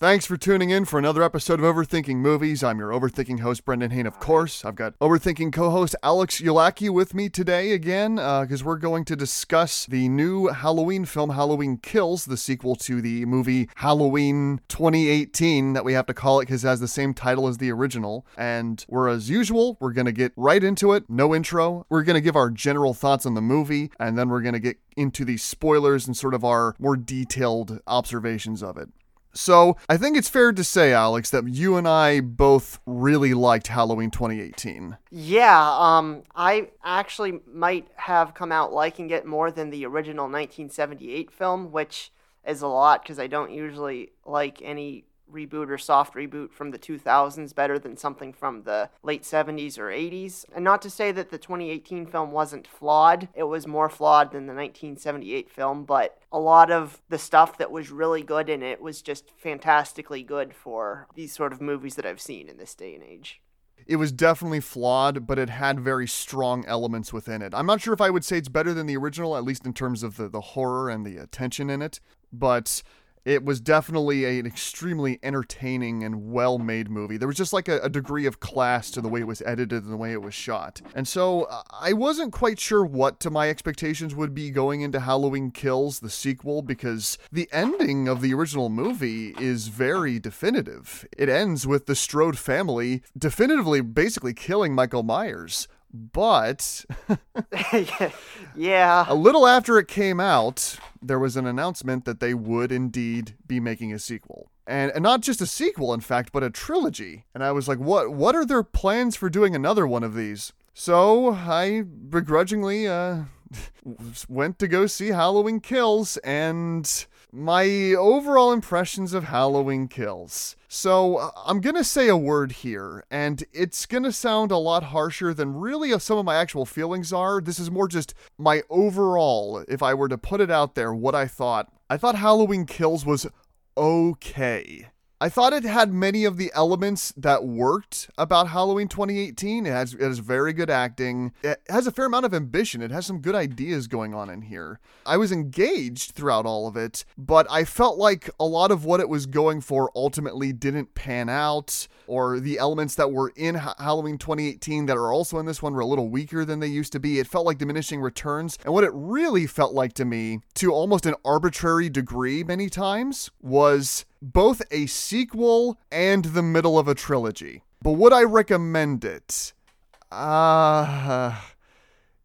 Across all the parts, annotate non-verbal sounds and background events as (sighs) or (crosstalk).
Thanks for tuning in for another episode of Overthinking Movies. I'm your Overthinking host, Brendan Hain, of course. I've got Overthinking co host Alex Yulaki with me today again, because uh, we're going to discuss the new Halloween film, Halloween Kills, the sequel to the movie Halloween 2018, that we have to call it because it has the same title as the original. And we're, as usual, we're going to get right into it. No intro. We're going to give our general thoughts on the movie, and then we're going to get into the spoilers and sort of our more detailed observations of it. So I think it's fair to say, Alex, that you and I both really liked Halloween 2018. Yeah, um, I actually might have come out liking it more than the original 1978 film, which is a lot because I don't usually like any reboot or soft reboot from the 2000s better than something from the late 70s or 80s. And not to say that the 2018 film wasn't flawed, it was more flawed than the 1978 film, but a lot of the stuff that was really good in it was just fantastically good for these sort of movies that I've seen in this day and age it was definitely flawed, but it had very strong elements within it. I'm not sure if I would say it's better than the original, at least in terms of the, the horror and the attention in it, but it was definitely a, an extremely entertaining and well made movie. There was just like a, a, degree of class to the way it was edited and the way it was shot. And so uh, I wasn't quite sure what to my expectations would be going into Halloween Kills, the sequel, because the ending of the original movie is very definitive. It ends with the Strode family definitively basically killing Michael Myers. But (laughs) yeah. A little after it came out, there was an announcement that they would indeed be making a sequel. And, and not just a sequel, in fact, but a trilogy. And I was like, what what are their plans for doing another one of these? So I begrudgingly uh, (laughs) went to go see Halloween Kills, and my overall impressions of Halloween Kills. So, uh, I'm going to say a word here, and it's going to sound a lot harsher than really some of my actual feelings are. This is more just my overall, if I were to put it out there, what I thought. I thought Halloween Kills was okay. I thought it had many of the elements that worked about Halloween 2018. It has, it has very good acting. It has a fair amount of ambition. It has some good ideas going on in here. I was engaged throughout all of it, but I felt like a lot of what it was going for ultimately didn't pan out, or the elements that were in Halloween 2018 that are also in this one were a little weaker than they used to be. It felt like diminishing returns. And what it really felt like to me, to almost an arbitrary degree many times, was both a sequel and the middle of a trilogy. But would I recommend it? Uh,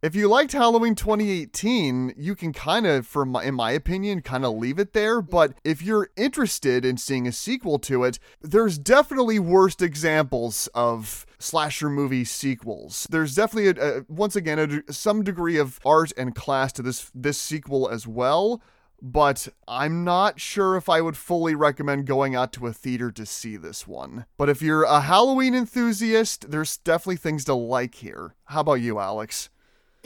if you liked Halloween 2018, you can kind of, for my, in my opinion, kind of leave it there. But if you're interested in seeing a sequel to it, there's definitely worst examples of slasher movie sequels. There's definitely, a, a, once again, a, some degree of art and class to this this sequel as well but I'm not sure if I would fully recommend going out to a theater to see this one. But if you're a Halloween enthusiast, there's definitely things to like here. How about you, Alex?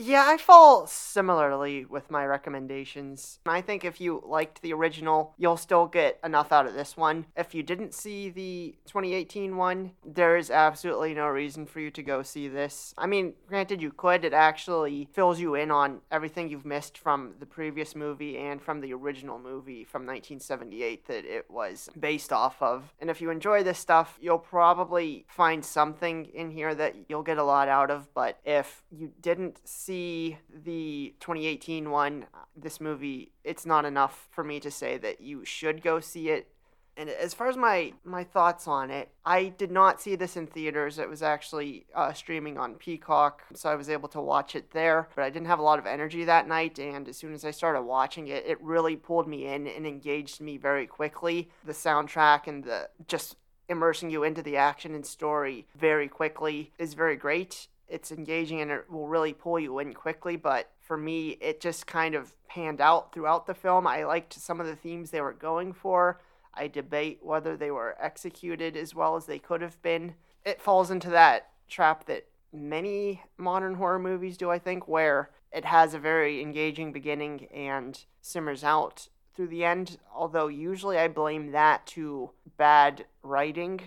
Yeah, I fall similarly with my recommendations. I think if you liked the original, you'll still get enough out of this one. If you didn't see the 2018 one, there is absolutely no reason for you to go see this. I mean, granted, you could. It actually fills you in on everything you've missed from the previous movie and from the original movie from 1978 that it was based off of. And if you enjoy this stuff, you'll probably find something in here that you'll get a lot out of. But if you didn't see see the 2018 one, this movie, it's not enough for me to say that you should go see it. And as far as my my thoughts on it, I did not see this in theaters. It was actually uh, streaming on Peacock, so I was able to watch it there. But I didn't have a lot of energy that night, and as soon as I started watching it, it really pulled me in and engaged me very quickly. The soundtrack and the just immersing you into the action and story very quickly is very great it's engaging and it will really pull you in quickly. But for me, it just kind of panned out throughout the film. I liked some of the themes they were going for. I debate whether they were executed as well as they could have been. It falls into that trap that many modern horror movies do, I think, where it has a very engaging beginning and simmers out through the end. Although, usually I blame that to bad writing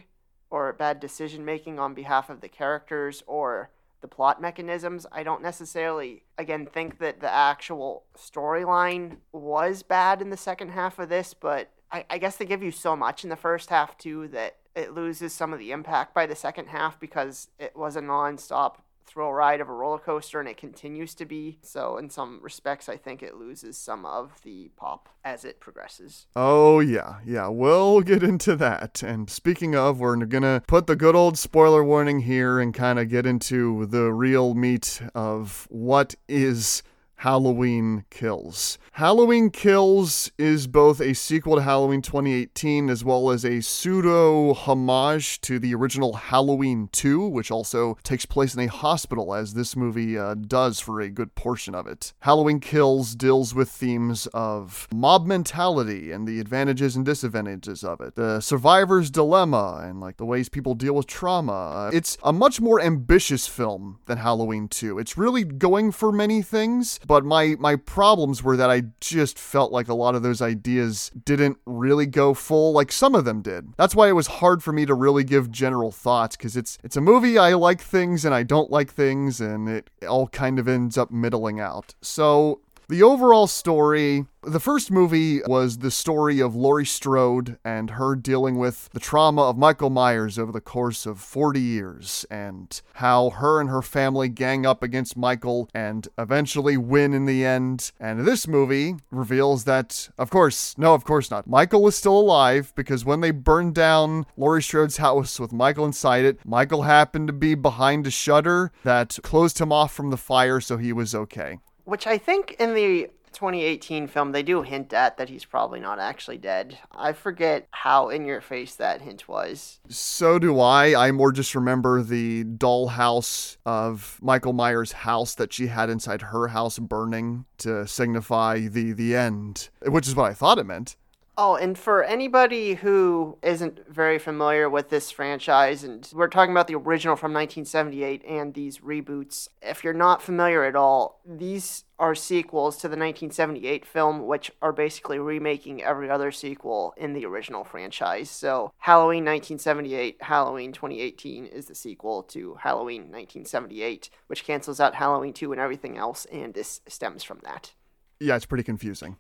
or bad decision making on behalf of the characters or the plot mechanisms. I don't necessarily, again, think that the actual storyline was bad in the second half of this, but I, I guess they give you so much in the first half too that it loses some of the impact by the second half because it was a non-stop thrill ride of a roller coaster and it continues to be. So in some respects I think it loses some of the pop as it progresses. Oh yeah, yeah, we'll get into that. And speaking of, we're gonna put the good old spoiler warning here and kind of get into the real meat of what is Halloween Kills. Halloween Kills is both a sequel to Halloween 2018 as well as a pseudo homage to the original Halloween 2, which also takes place in a hospital, as this movie uh, does for a good portion of it. Halloween Kills deals with themes of mob mentality and the advantages and disadvantages of it, the survivor's dilemma, and like the ways people deal with trauma. It's a much more ambitious film than Halloween 2. It's really going for many things but my my problems were that I just felt like a lot of those ideas didn't really go full like some of them did. That's why it was hard for me to really give general thoughts cuz it's it's a movie I like things and I don't like things and it all kind of ends up middling out. So the overall story the first movie was the story of Laurie Strode and her dealing with the trauma of Michael Myers over the course of 40 years, and how her and her family gang up against Michael and eventually win in the end. And this movie reveals that, of course, no, of course not. Michael is still alive because when they burned down Laurie Strode's house with Michael inside it, Michael happened to be behind a shutter that closed him off from the fire, so he was okay. Which I think in the 2018 film, they do hint at that he's probably not actually dead. I forget how in your face that hint was. So do I. I more just remember the dollhouse of Michael Myers' house that she had inside her house burning to signify the the end, which is what I thought it meant. Oh, and for anybody who isn't very familiar with this franchise, and we're talking about the original from 1978 and these reboots, if you're not familiar at all, these are sequels to the 1978 film, which are basically remaking every other sequel in the original franchise. So, Halloween 1978, Halloween 2018 is the sequel to Halloween 1978, which cancels out Halloween 2 and everything else, and this stems from that. Yeah, it's pretty confusing.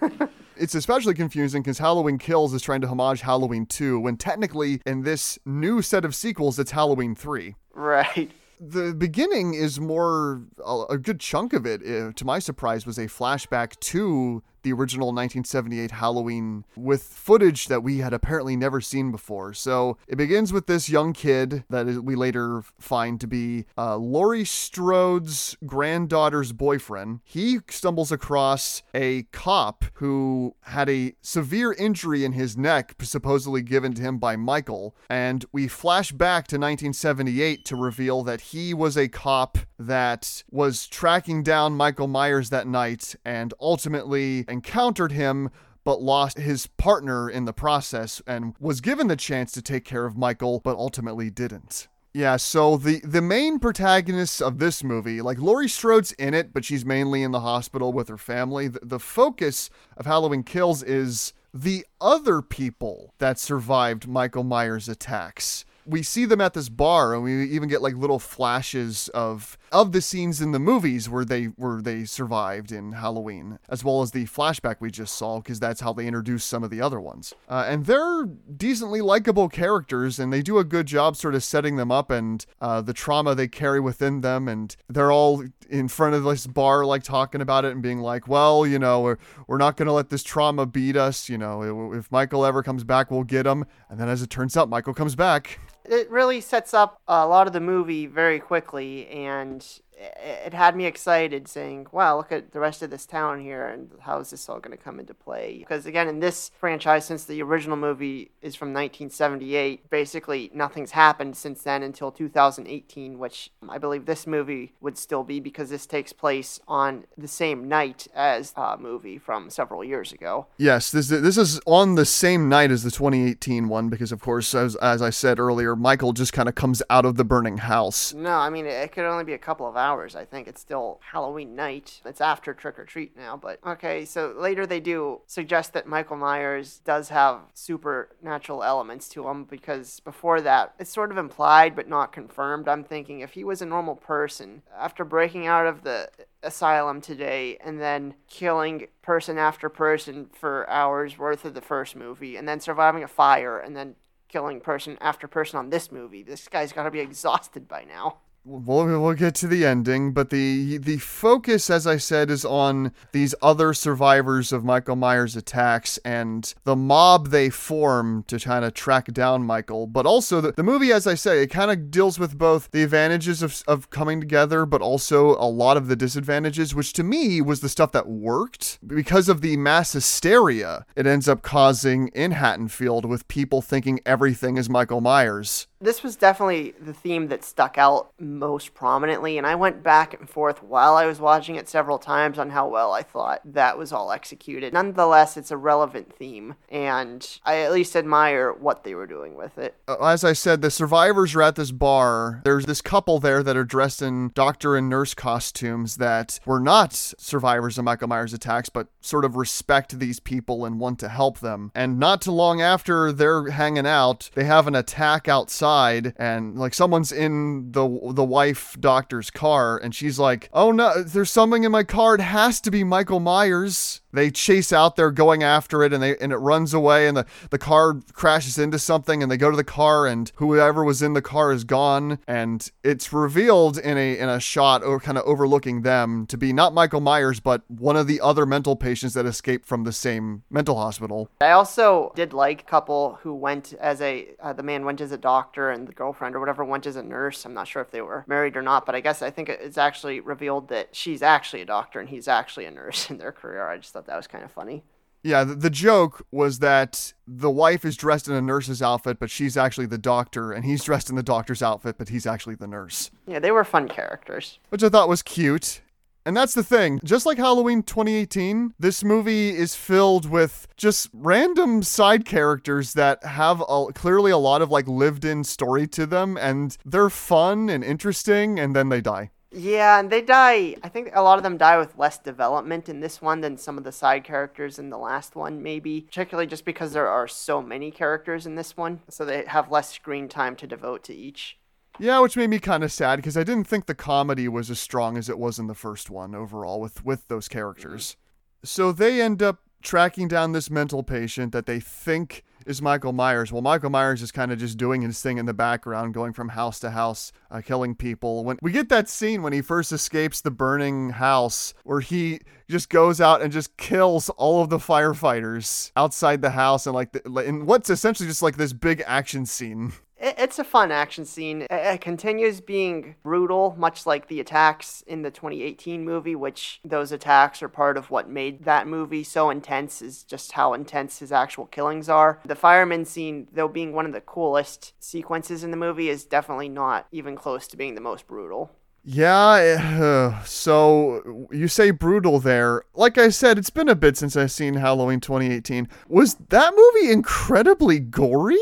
(laughs) it's especially confusing because Halloween Kills is trying to homage Halloween 2 when technically in this new set of sequels it's Halloween 3. Right. The beginning is more, a, good chunk of it, uh, to my surprise, was a flashback to the original 1978 Halloween with footage that we had apparently never seen before. So it begins with this young kid that we later find to be uh, Laurie Strode's granddaughter's boyfriend. He stumbles across a cop who had a severe injury in his neck, supposedly given to him by Michael. And we flash back to 1978 to reveal that he was a cop that was tracking down Michael Myers that night and ultimately encountered him but lost his partner in the process and was given the chance to take care of Michael but ultimately didn't. Yeah, so the the main protagonists of this movie, like Laurie Strode's in it, but she's mainly in the hospital with her family. The, the focus of Halloween Kills is the other people that survived Michael Myers' attacks we see them at this bar and we even get like little flashes of of the scenes in the movies where they where they survived in Halloween, as well as the flashback we just saw, because that's how they introduced some of the other ones. Uh, and they're decently likable characters, and they do a good job sort of setting them up and uh, the trauma they carry within them. And they're all in front of this bar, like talking about it and being like, "Well, you know, we're we're not going to let this trauma beat us. You know, if Michael ever comes back, we'll get him." And then, as it turns out, Michael comes back it really sets up a lot of the movie very quickly and it had me excited saying, wow, look at the rest of this town here and how is this all going to come into play? Because again, in this franchise, since the original movie is from 1978, basically nothing's happened since then until 2018, which I believe this movie would still be because this takes place on the same night as a movie from several years ago. Yes, this, this is on the same night as the 2018 one because, of course, as, as I said earlier, Michael just kind of comes out of the burning house. No, I mean, it could only be a couple of hours hours. I think it's still Halloween night. It's after trick or treat now, but okay. So later they do suggest that Michael Myers does have supernatural elements to him because before that it's sort of implied but not confirmed. I'm thinking if he was a normal person after breaking out of the asylum today and then killing person after person for hours worth of the first movie and then surviving a fire and then killing person after person on this movie. This guy's got to be exhausted by now. We'll, we'll get to the ending, but the the focus, as I said, is on these other survivors of Michael Myers' attacks and the mob they form to kind of track down Michael. But also, the, the movie, as I say, it kind of deals with both the advantages of, of coming together, but also a lot of the disadvantages, which to me was the stuff that worked because of the mass hysteria it ends up causing in Haddonfield with people thinking everything is Michael Myers this was definitely the theme that stuck out most prominently and i went back and forth while i was watching it several times on how well i thought that was all executed. Nonetheless it's a relevant theme and i at least admire what they were doing with it. Uh, as i said the survivors are at this bar. There's this couple there that are dressed in doctor and nurse costumes that were not survivors of michael myers attacks but sort of respect these people and want to help them. And not too long after they're hanging out they have an attack outside outside and like someone's in the the wife doctor's car and she's like, "Oh no, there's something in my car. It has to be Michael Myers." They chase out there going after it and they and it runs away and the, the car crashes into something and they go to the car and whoever was in the car is gone and it's revealed in a in a shot or kind of overlooking them to be not Michael Myers but one of the other mental patients that escaped from the same mental hospital. I also did like a couple who went as a uh, the man went as a doctor and the girlfriend or whatever went as a nurse. I'm not sure if they were married or not, but I guess I think it's actually revealed that she's actually a doctor and he's actually a nurse (laughs) in their career. I just thought that was kind of funny. Yeah, the, the, joke was that the wife is dressed in a nurse's outfit, but she's actually the doctor, and he's dressed in the doctor's outfit, but he's actually the nurse. Yeah, they were fun characters. Which I thought was cute. And that's the thing. Just like Halloween 2018, this movie is filled with just random side characters that have a, clearly a lot of like lived in story to them, and they're fun and interesting, and then they die. Yeah, and they die. I think a lot of them die with less development in this one than some of the side characters in the last one, maybe. Particularly just because there are so many characters in this one, so they have less screen time to devote to each. Yeah, which made me kind of sad because I didn't think the comedy was as strong as it was in the first one overall with with those characters. Mm-hmm. So they end up tracking down this mental patient that they think is Michael Myers. Well, Michael Myers is kind of just doing his thing in the background, going from house to house, uh, killing people. When we get that scene when he first escapes the burning house, where he just goes out and just kills all of the firefighters outside the house, and like, the, in what's essentially just like this big action scene. (laughs) It's a fun action scene. It continues being brutal, much like the attacks in the 2018 movie, which those attacks are part of what made that movie so intense, is just how intense his actual killings are. The fireman scene, though being one of the coolest sequences in the movie, is definitely not even close to being the most brutal. Yeah, uh, so you say brutal there. Like I said, it's been a bit since I've seen Halloween 2018. Was that movie incredibly gory?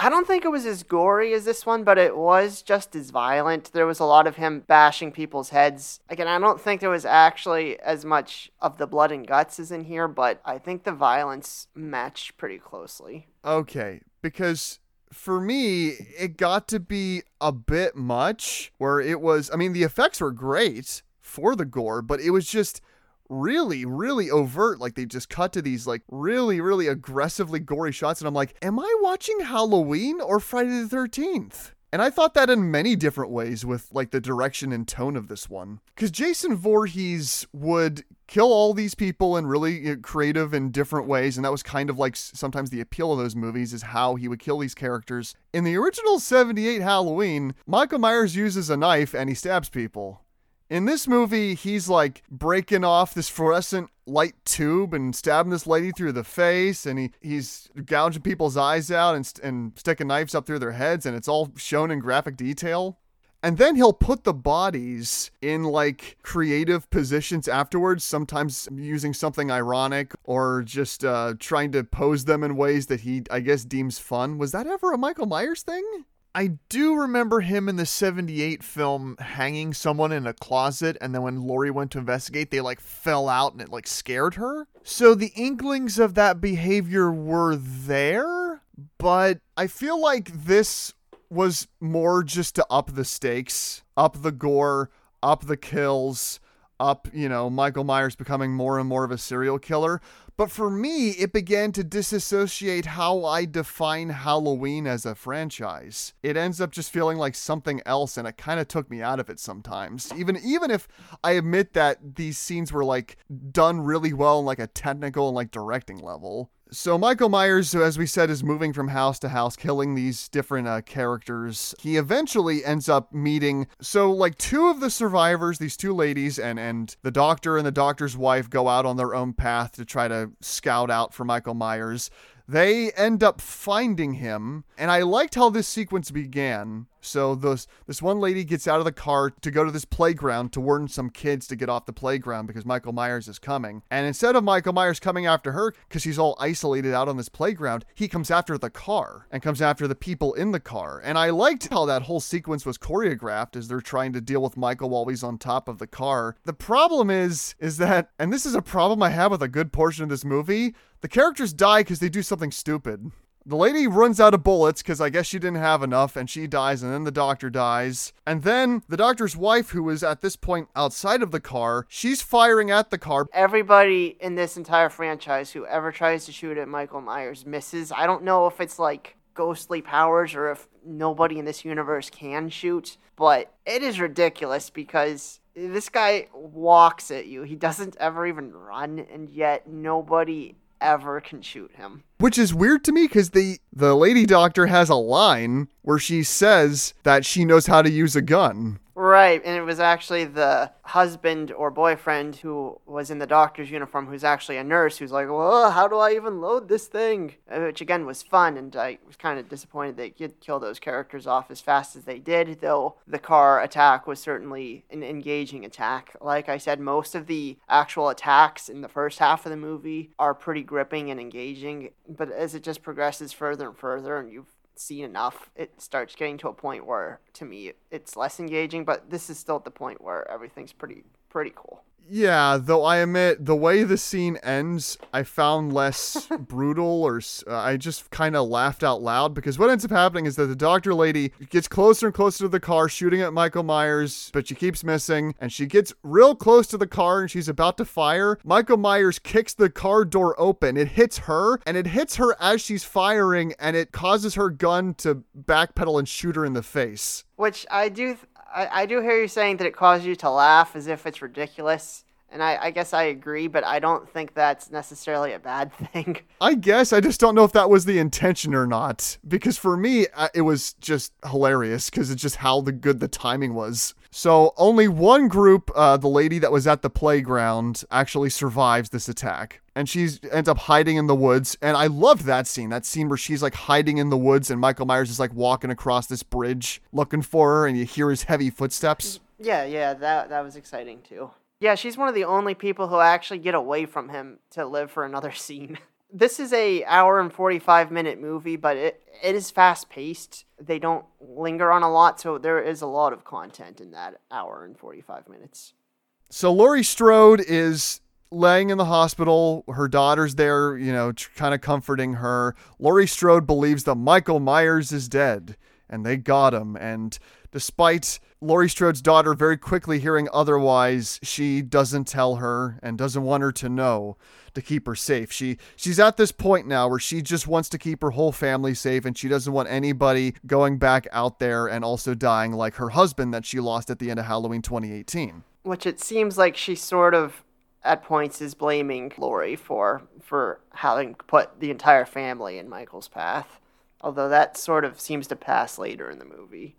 I don't think it was as gory as this one, but it was just as violent. There was a lot of him bashing people's heads. Again, I don't think there was actually as much of the blood and guts as in here, but I think the violence matched pretty closely. Okay, because for me, it got to be a bit much where it was, I mean, the effects were great for the gore, but it was just really, really overt. Like they just cut to these like really, really aggressively gory shots. And I'm like, am I watching Halloween or Friday the 13th? And I thought that in many different ways with like the direction and tone of this one. Because Jason Voorhees would kill all these people in really eh, creative and different ways. And that was kind of like sometimes the appeal of those movies is how he would kill these characters. In the original 78 Halloween, Michael Myers uses a knife and he stabs people. In this movie, he's like breaking off this fluorescent light tube and stabbing this lady through the face, and he, he's gouging people's eyes out and, and sticking knives up through their heads, and it's all shown in graphic detail. And then he'll put the bodies in like creative positions afterwards, sometimes using something ironic or just uh, trying to pose them in ways that he, I guess, deems fun. Was that ever a Michael Myers thing? I do remember him in the 78 film hanging someone in a closet, and then when Laurie went to investigate, they like fell out and it like scared her. So the inklings of that behavior were there, but I feel like this was more just to up the stakes, up the gore, up the kills, up, you know, Michael Myers becoming more and more of a serial killer. But for me, it began to disassociate how I define Halloween as a franchise. It ends up just feeling like something else and it kind of took me out of it sometimes. Even even if I admit that these scenes were like done really well on like a technical and like directing level. So Michael Myers, as we said, is moving from house to house, killing these different uh, characters. He eventually ends up meeting. So like two of the survivors, these two ladies, and and the doctor and the doctor's wife go out on their own path to try to scout out for Michael Myers. They end up finding him, and I liked how this sequence began. So this this one lady gets out of the car to go to this playground to warn some kids to get off the playground because Michael Myers is coming. And instead of Michael Myers coming after her because she's all isolated out on this playground, he comes after the car and comes after the people in the car. And I liked how that whole sequence was choreographed as they're trying to deal with Michael while he's on top of the car. The problem is is that and this is a problem I have with a good portion of this movie, the characters die because they do something stupid. The lady runs out of bullets because I guess she didn't have enough and she dies, and then the doctor dies. And then the doctor's wife, who is at this point outside of the car, she's firing at the car. Everybody in this entire franchise who ever tries to shoot at Michael Myers misses. I don't know if it's like ghostly powers or if nobody in this universe can shoot, but it is ridiculous because this guy walks at you. He doesn't ever even run, and yet nobody ever can shoot him. Which is weird to me because the the lady doctor has a line where she says that she knows how to use a gun. Right, and it was actually the husband or boyfriend who was in the doctor's uniform who's actually a nurse who's like, Well, how do I even load this thing? Uh, which again was fun, and I was kind of disappointed that they could kill those characters off as fast as they did, though the car attack was certainly an engaging attack. Like I said, most of the actual attacks in the first half of the movie are pretty gripping and engaging, but as it just progresses further and further, and you've seen enough, it starts getting to a point where, to me, it's less engaging. But this is still at the point where everything's pretty pretty cool. Yeah, though I admit the way the scene ends, I found less (laughs) brutal, or uh, I just kind of laughed out loud because what ends up happening is that the doctor lady gets closer and closer to the car, shooting at Michael Myers, but she keeps missing, and she gets real close to the car and she's about to fire. Michael Myers kicks the car door open. It hits her, and it hits her as she's firing, and it causes her gun to backpedal and shoot her in the face. Which I do. Th- I, I do hear you saying that it caused you to laugh as if it's ridiculous. And I, I guess I agree, but I don't think that's necessarily a bad (laughs) thing. I guess I just don't know if that was the intention or not. Because for me, it was just hilarious because it's just how the good the timing was. So only one group, uh, the lady that was at the playground, actually survives this attack. And she ends up hiding in the woods. And I loved that scene. That scene where she's like hiding in the woods and Michael Myers is like walking across this bridge looking for her and you hear his heavy footsteps. Yeah, yeah, that that was exciting too. Yeah, she's one of the only people who actually get away from him to live for another (laughs) scene. This is a hour and 45 minute movie, but it, it is fast paced. They don't linger on a lot, so there is a lot of content in that hour and 45 minutes. So Laurie Strode is laying in the hospital. Her daughter's there, you know, kind of comforting her. Laurie Strode believes that Michael Myers is dead and they got him. And despite Laurie Strode's daughter very quickly hearing otherwise, she doesn't tell her and doesn't want her to know to keep her safe. She she's at this point now where she just wants to keep her whole family safe and she doesn't want anybody going back out there and also dying like her husband that she lost at the end of Halloween 2018. Which it seems like she sort of at points is blaming Laurie for for having put the entire family in Michael's path. Although that sort of seems to pass later in the movie.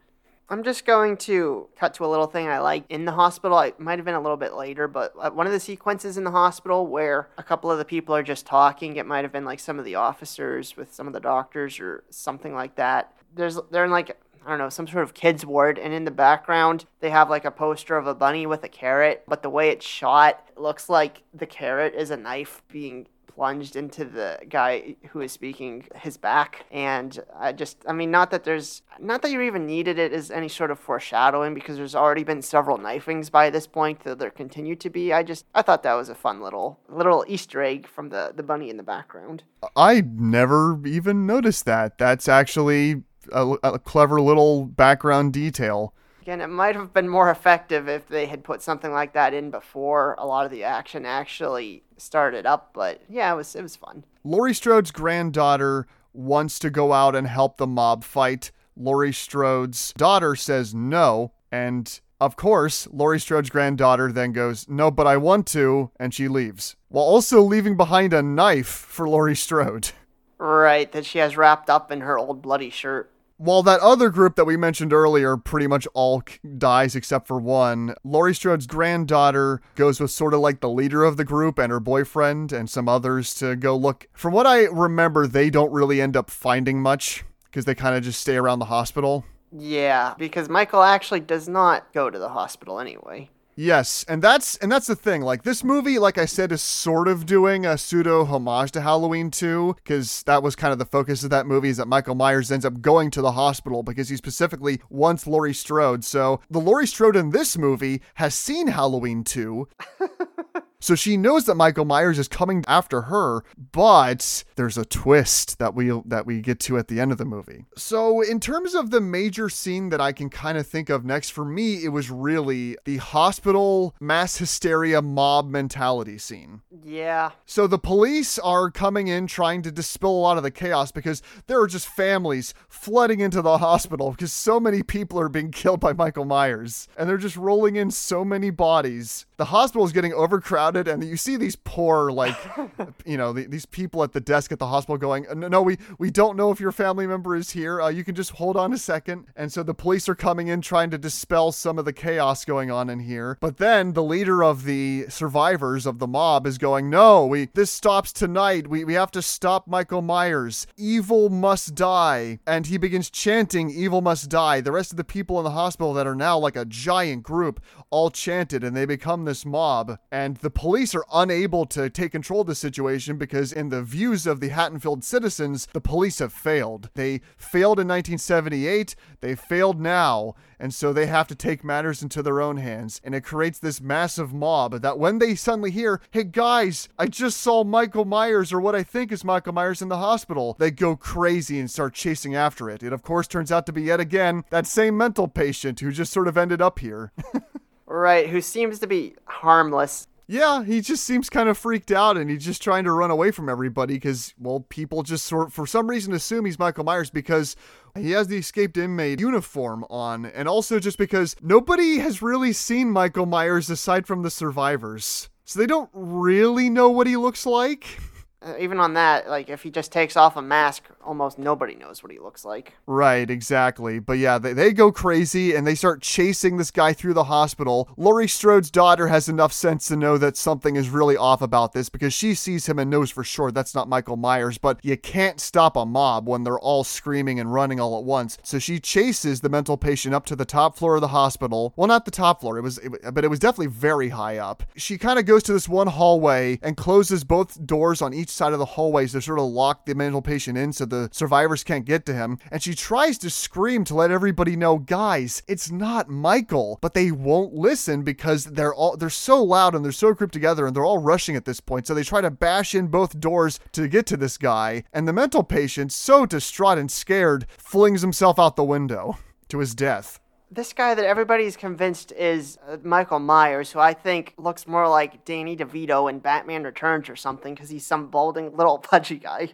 I'm just going to cut to a little thing I like in the hospital. It might have been a little bit later, but one of the sequences in the hospital where a couple of the people are just talking, it might have been like some of the officers with some of the doctors or something like that. There's they're in like I don't know, some sort of kids ward and in the background they have like a poster of a bunny with a carrot, but the way it's shot, it looks like the carrot is a knife being plunged into the guy who is speaking his back and i just i mean not that there's not that you even needed it as any sort of foreshadowing because there's already been several knifings by this point that there continue to be i just i thought that was a fun little little easter egg from the the bunny in the background I never even noticed that. That's actually a, a clever little background detail. Again, it might have been more effective if they had put something like that in before a lot of the action actually started up, but yeah, it was it was fun. Laurie Strode's granddaughter wants to go out and help the mob fight. Laurie Strode's daughter says no, and of course, Laurie Strode's granddaughter then goes, No, but I want to, and she leaves, while also leaving behind a knife for Laurie Strode. Right, that she has wrapped up in her old bloody shirt. While that other group that we mentioned earlier pretty much all dies except for one, Laurie Strode's granddaughter goes with sort of like the leader of the group and her boyfriend and some others to go look. From what I remember, they don't really end up finding much because they kind of just stay around the hospital. Yeah, because Michael actually does not go to the hospital anyway. Yes, and that's and that's the thing. Like this movie, like I said, is sort of doing a pseudo homage to Halloween 2, because that was kind of the focus of that movie is that Michael Myers ends up going to the hospital because he specifically wants Laurie Strode. So the Laurie Strode in this movie has seen Halloween 2. (laughs) So she knows that Michael Myers is coming after her, but there's a twist that we that we get to at the end of the movie. So in terms of the major scene that I can kind of think of next for me, it was really the hospital mass hysteria mob mentality scene. Yeah. So the police are coming in trying to dispel a lot of the chaos because there are just families flooding into the hospital because so many people are being killed by Michael Myers and they're just rolling in so many bodies. The hospital is getting overcrowded and you see these poor like (laughs) you know the, these people at the desk at the hospital going no, no we we don't know if your family member is here. Uh, you can just hold on a second. And so the police are coming in trying to dispel some of the chaos going on in here. But then the leader of the survivors of the mob is going no we this stops tonight. We we have to stop Michael Myers. Evil must die. And he begins chanting evil must die. The rest of the people in the hospital that are now like a giant group all chanted and they become this mob. And the police are unable to take control of the situation because, in the views of the Haddonfield citizens, the police have failed. They failed in 1978, they failed now. And so they have to take matters into their own hands. And it creates this massive mob that when they suddenly hear, hey guys, I just saw Michael Myers or what I think is Michael Myers in the hospital, they go crazy and start chasing after it. It, of course, turns out to be yet again that same mental patient who just sort of ended up here. (laughs) Right, who seems to be harmless. Yeah, he just seems kind of freaked out and he's just trying to run away from everybody because, well, people just sort for some reason assume he's Michael Myers because he has the escaped inmate uniform on, and also just because nobody has really seen Michael Myers aside from the survivors. So they don't really know what he looks like. Uh, even on that, like if he just takes off a mask, almost nobody knows what he looks like. Right, exactly. But yeah, they, they go crazy and they start chasing this guy through the hospital. Laurie Strode's daughter has enough sense to know that something is really off about this because she sees him and knows for sure that's not Michael Myers. But you can't stop a mob when they're all screaming and running all at once. So she chases the mental patient up to the top floor of the hospital. Well, not the top floor, it was, it, but it was definitely very high up. She kind of goes to this one hallway and closes both doors on each side of the hallways to sort of lock the mental patient in so the survivors can't get to him. And she tries to scream to let everybody know, guys, it's not Michael. But they won't listen because they're all they're so loud and they're so grouped together and they're all rushing at this point. So they try to bash in both doors to get to this guy. And the mental patient, so distraught and scared, flings himself out the window to his death this guy that everybody's convinced is uh, Michael Myers, who I think looks more like Danny DeVito in Batman Returns or something, because he's some balding little (laughs) pudgy guy.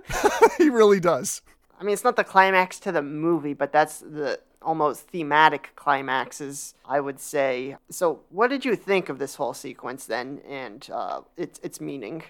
(laughs) he really does. I mean, it's not the climax to the movie, but that's the almost thematic climaxes, I would say. So, what did you think of this whole sequence then, and uh, its its meaning?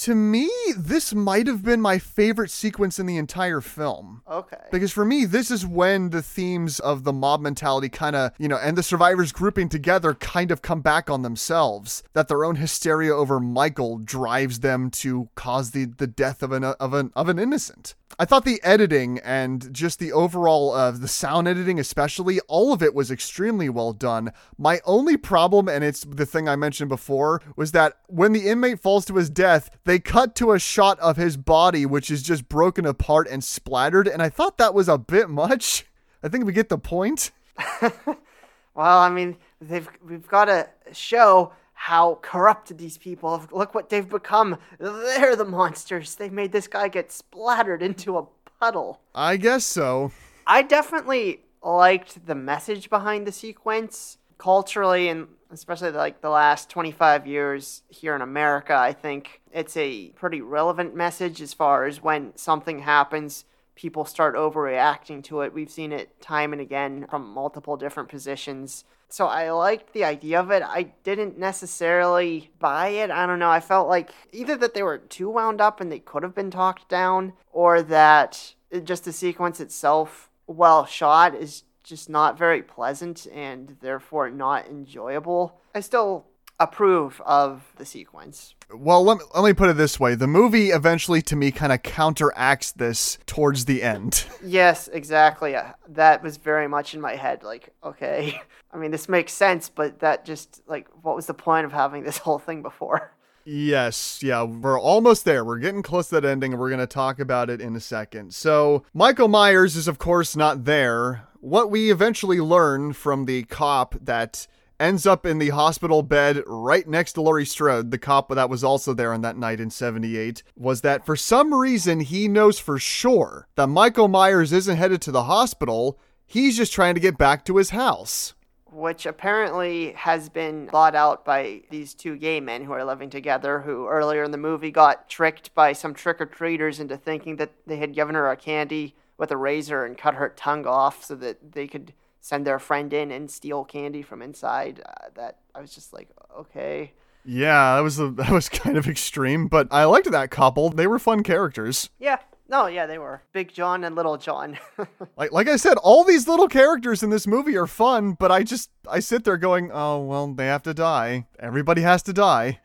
To me, this might have been my favorite sequence in the entire film. Okay. Because for me, this is when the themes of the mob mentality kind of, you know, and the survivors grouping together kind of come back on themselves. That their own hysteria over Michael drives them to cause the, the death of an of an of an innocent. I thought the editing and just the overall uh, the sound editing, especially all of it was extremely well done. My only problem, and it's the thing I mentioned before, was that when the inmate falls to his death, they cut to a shot of his body, which is just broken apart and splattered, and I thought that was a bit much. I think we get the point. (laughs) well, I mean, they've we've got to show how corrupted these people have. Look what they've become. They're the monsters. They made this guy get splattered into a puddle. I guess so. I definitely liked the message behind the sequence culturally and especially like the last 25 years here in America. I think it's a pretty relevant message as far as when something happens people start overreacting to it. We've seen it time and again from multiple different positions. So I liked the idea of it. I didn't necessarily buy it. I don't know. I felt like either that they were too wound up and they could have been talked down, or that just the sequence itself, well shot, is just not very pleasant and therefore not enjoyable. I still approve of the sequence. Well, let me, let me put it this way. The movie eventually, to me, kind of counteracts this towards the end. (laughs) Yes, exactly. Uh, that was very much in my head. Like, okay, (laughs) I mean, this makes sense, but that just, like, what was the point of having this whole thing before? (laughs) Yes, yeah, we're almost there. We're getting close to that ending, and we're going to talk about it in a second. So, Michael Myers is, of course, not there. What we eventually learn from the cop that ends up in the hospital bed right next to Laurie Strode, the cop that was also there on that night in 78, was that for some reason he knows for sure that Michael Myers isn't headed to the hospital. He's just trying to get back to his house. Which apparently has been thought out by these two gay men who are living together, who earlier in the movie got tricked by some trick or treaters into thinking that they had given her a candy with a razor and cut her tongue off so that they could send their friend in and steal candy from inside. Uh, that I was just like, okay. Yeah, that was a, (laughs) that was kind of extreme, but I liked that couple. They were fun characters. Yeah. No, yeah, they were. Big John and Little John. (laughs) like like I said, all these little characters in this movie are fun, but I just I sit there going, "Oh, well, they have to die. Everybody has to die."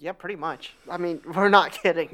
Yeah, pretty much. I mean, (laughs) we're not kidding.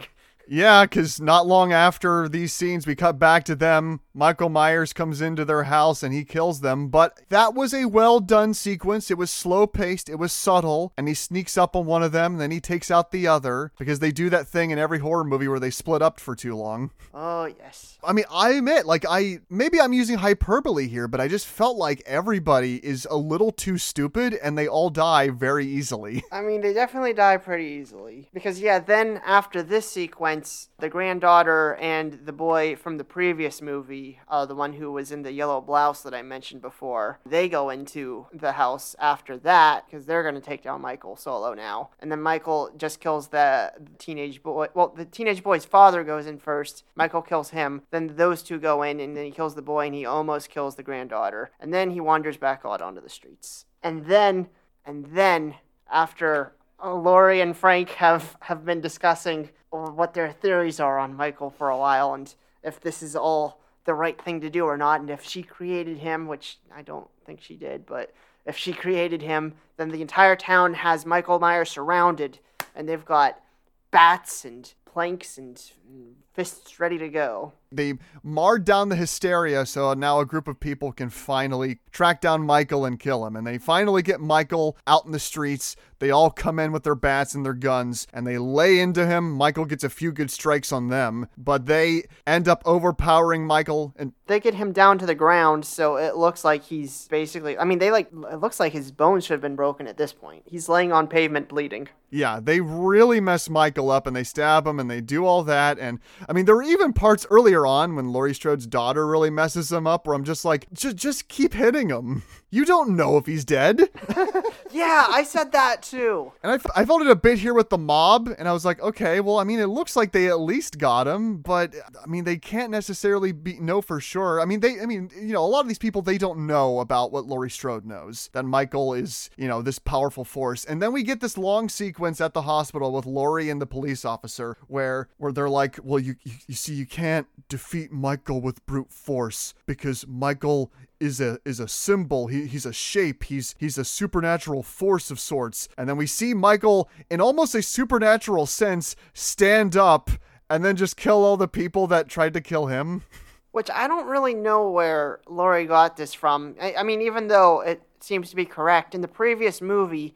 Yeah, because not long after these scenes, we cut back to them. Michael Myers comes into their house and he kills them. But that was a well done sequence. It was slow paced, it was subtle, and he sneaks up on one of them, and then he takes out the other because they do that thing in every horror movie where they split up for too long. Oh, yes. I mean, I admit, like, I maybe I'm using hyperbole here, but I just felt like everybody is a little too stupid and they all die very easily. I mean, they definitely die pretty easily. Because, yeah, then after this sequence, the granddaughter and the boy from the previous movie, uh, the one who was in the yellow blouse that I mentioned before, they go into the house after that because they're going to take down Michael solo now. And then Michael just kills the teenage boy. Well, the teenage boy's father goes in first. Michael kills him. Then those two go in, and then he kills the boy, and he almost kills the granddaughter. And then he wanders back out onto the streets. And then, and then, after Laurie and Frank have, have been discussing what their theories are on Michael for a while and if this is all the right thing to do or not. And if she created him, which I don't think she did, but if she created him, then the entire town has Michael Myers surrounded and they've got bats and planks and fists ready to go. They marred down the hysteria, so now a group of people can finally track down Michael and kill him. And they finally get Michael out in the streets. They all come in with their bats and their guns and they lay into him. Michael gets a few good strikes on them, but they end up overpowering Michael and they get him down to the ground so it looks like he's basically I mean they like it looks like his bones should have been broken at this point. He's laying on pavement bleeding. Yeah, they really mess Michael up and they stab him and they do all that and I mean, there were even parts earlier on when Laurie Strode's daughter really messes him up where I'm just like, just just keep hitting him. (laughs) You don't know if he's dead. (laughs) yeah, I said that too. And I, f- I felt it a bit here with the mob, and I was like, okay, well, I mean, it looks like they at least got him, but I mean, they can't necessarily be know for sure. I mean, they, I mean, you know, a lot of these people they don't know about what Laurie Strode knows that Michael is, you know, this powerful force, and then we get this long sequence at the hospital with Laurie and the police officer where where they're like, well, you you, you see, you can't defeat Michael with brute force because Michael is a is a symbol. He, he's a shape. He's he's a supernatural force of sorts. And then we see Michael, in almost a supernatural sense, stand up and then just kill all the people that tried to kill him. Which I don't really know where Laurie got this from. I, I mean, even though it seems to be correct, in the previous movie,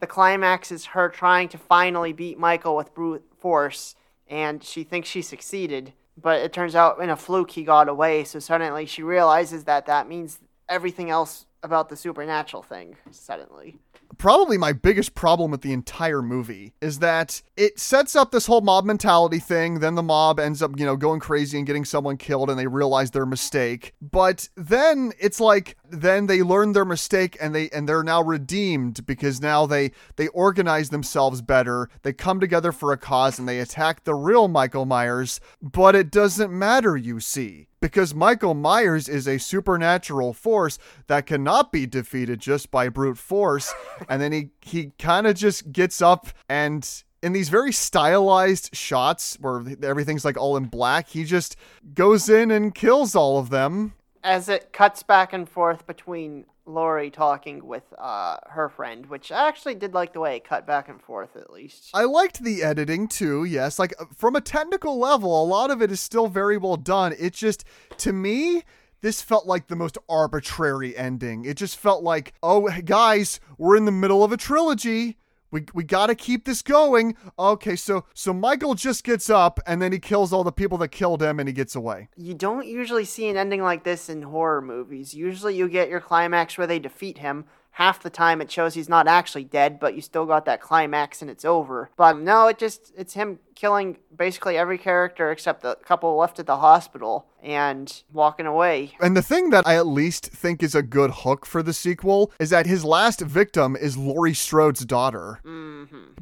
the climax is her trying to finally beat Michael with brute force, and she thinks she succeeded. But it turns out in a fluke he got away, so suddenly she realizes that that means everything else about the supernatural thing, suddenly probably my biggest problem with the entire movie is that it sets up this whole mob mentality thing. Then the mob ends up, you know, going crazy and getting someone killed and they realize their mistake. But then it's like then they learn their mistake and they and they're now redeemed because now they they organize themselves better. They come together for a cause and they attack the real Michael Myers, but it doesn't matter, you see because Michael Myers is a supernatural force that cannot be defeated just by brute force. (laughs) and then he he kind of just gets up and in these very stylized shots where everything's like all in black, he just goes in and kills all of them. As it cuts back and forth between Laurie talking with uh, her friend, which I actually did like the way it cut back and forth at least. I liked the editing too, yes. Like uh, from a technical level, a lot of it is still very well done. It just, to me, this felt like the most arbitrary ending. It just felt like, oh, guys, we're in the middle of a trilogy we we got to keep this going. Okay, so so Michael just gets up and then he kills all the people that killed him and he gets away. You don't usually see an ending like this in horror movies. Usually you get your climax where they defeat him. Half the time it shows he's not actually dead, but you still got that climax and it's over. But no, it just it's him killing basically every character except the couple left at the hospital and walking away. And the thing that I at least think is a good hook for the sequel is that his last victim is Laurie Strode's daughter. Mm-hmm.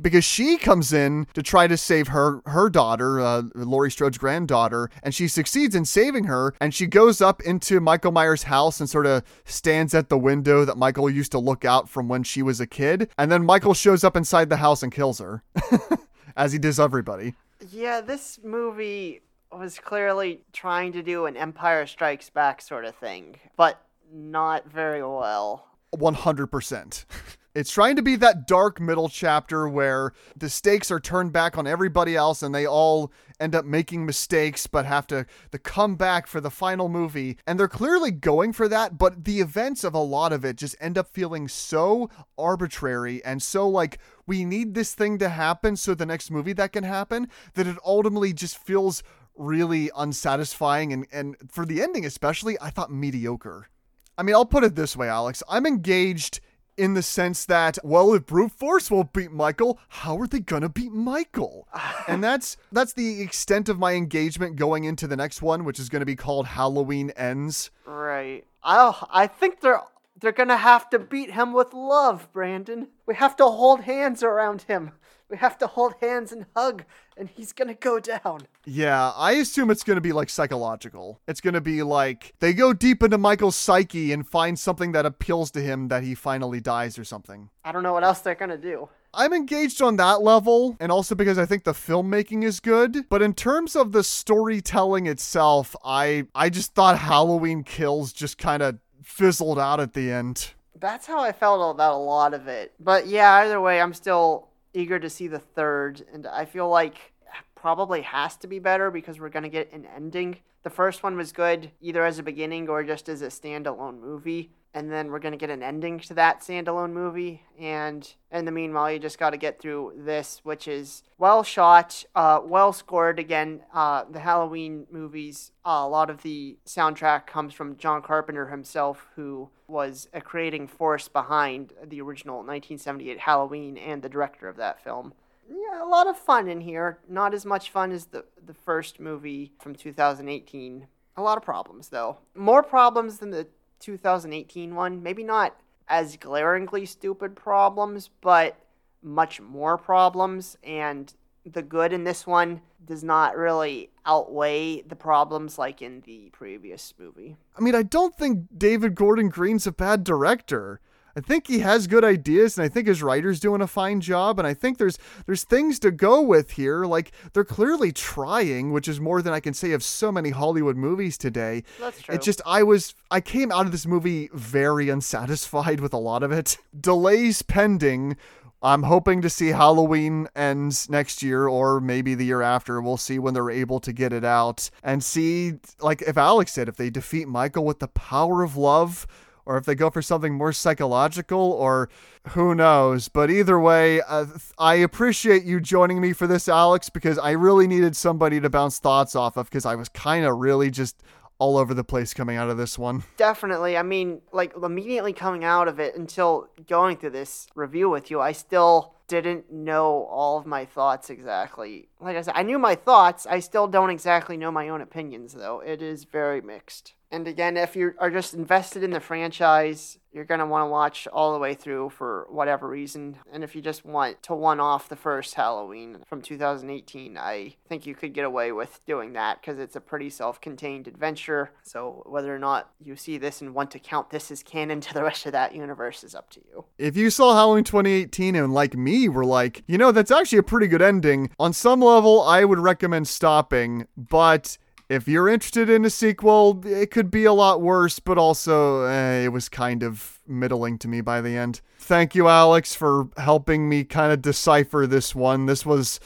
Because she comes in to try to save her her daughter, uh, Laurie Strode's granddaughter, and she succeeds in saving her. And she goes up into Michael Myers' house and sort of stands at the window that Michael used to look out from when she was a kid. And then Michael shows up inside the house and kills her. (laughs) as he does everybody. Yeah, this movie was clearly trying to do an Empire Strikes Back sort of thing, but not very well. 100%. (laughs) It's trying to be that dark middle chapter where the stakes are turned back on everybody else and they all end up making mistakes but have to come back for the final movie. And they're clearly going for that, but the events of a lot of it just end up feeling so arbitrary and so like we need this thing to happen so the next movie that can happen that it ultimately just feels really unsatisfying and and for the ending especially I thought mediocre. I mean, I'll put it this way, Alex. I'm engaged in the sense that, well, if brute force won't beat Michael, how are they gonna beat Michael? (sighs) and that's that's the extent of my engagement going into the next one, which is gonna be called Halloween Ends. Right. Oh, I think they're they're gonna have to beat him with love, Brandon. We have to hold hands around him. We have to hold hands and hug, and he's gonna go down. Yeah, I assume it's gonna be like psychological. It's gonna be like they go deep into Michael's psyche and find something that appeals to him that he finally dies or something. I don't know what else they're gonna do. I'm engaged on that level, and also because I think the filmmaking is good. But in terms of the storytelling itself, I I just thought Halloween Kills just kind of fizzled out at the end. That's how I felt about a lot of it. But yeah, either way, I'm still eager to see the third, and I feel like probably has to be better because we're gonna get an ending. The first one was good, either as a beginning or just as a standalone movie and then we're going to get an ending to that standalone movie. And in the meanwhile, you just got to get through this, which is well shot, uh, well scored. Again, uh, the Halloween movies, uh, a lot of the soundtrack comes from John Carpenter himself, who was a creating force behind the original 1978 Halloween and the director of that film. Yeah, a lot of fun in here. Not as much fun as the, the first movie from 2018. A lot of problems, though. More problems than the 2018 one. Maybe not as glaringly stupid problems, but much more problems. And the good in this one does not really outweigh the problems like in the previous movie. I mean, I don't think David Gordon Green's a bad director. I think he has good ideas, and I think his writer's doing a fine job. And I think there's there's things to go with here. Like they're clearly trying, which is more than I can say of so many Hollywood movies today. That's true. It just I was I came out of this movie very unsatisfied with a lot of it. (laughs) Delays pending I'm hoping to see Halloween ends next year or maybe the year after. We'll see when they're able to get it out and see, like if Alex said, if they defeat Michael with the power of love or if they go for something more psychological or who knows. But either way, uh, I appreciate you joining me for this, Alex, because I really needed somebody to bounce thoughts off of because I was kind of really just all over the place coming out of this one. Definitely. I mean, like immediately coming out of it until going through this review with you, I still didn't know all of my thoughts exactly. Like I said, I knew my thoughts. I still don't exactly know my own opinions, though. It is very mixed. And again, if you are just invested in the franchise, you're going to want to watch all the way through for whatever reason. And if you just want to one off the first Halloween from 2018, I think you could get away with doing that because it's a pretty self contained adventure. So whether or not you see this and want to count this as canon to the rest of that universe is up to you. If you saw Halloween 2018 and like me were like, you know, that's actually a pretty good ending, on some level, I would recommend stopping, but if you're interested in a sequel, it could be a lot worse, but also eh, it was kind of middling to me by the end. Thank you, Alex, for helping me kind of decipher this one. This was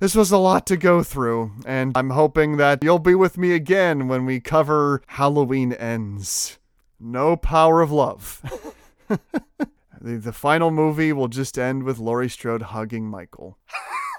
this was a lot to go through, and I'm hoping that you'll be with me again when we cover Halloween Ends. No power of love. (laughs) the, the final movie will just end with Laurie Strode hugging Michael. (laughs)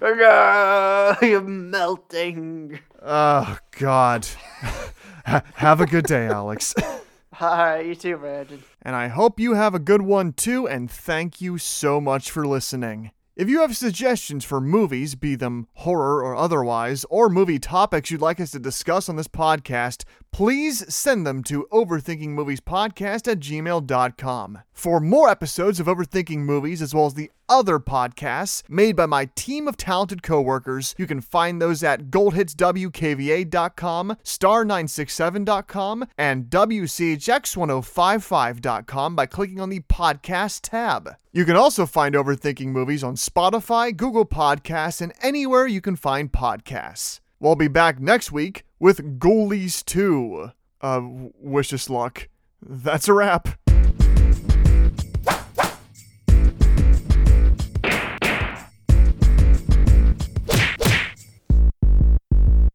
(laughs) I'm melting. Oh, God. (laughs) have a good day, Alex. (laughs) All right, you too, Brandon. And I hope you have a good one too, and thank you so much for listening. If you have suggestions for movies, be them horror or otherwise, or movie topics you'd like us to discuss on this podcast, please send them to overthinkingmoviespodcast at gmail.com. For more episodes of Overthinking Movies, as well as the other podcasts made by my team of talented coworkers, you can find those at goldhitswkva.com, star967.com, and wchx1055.com by clicking on the podcast tab. You can also find Overthinking Movies on Spotify, Google Podcasts, and anywhere you can find podcasts. We'll be back next week with Ghoulies 2. Uh, wish us luck. That's a wrap.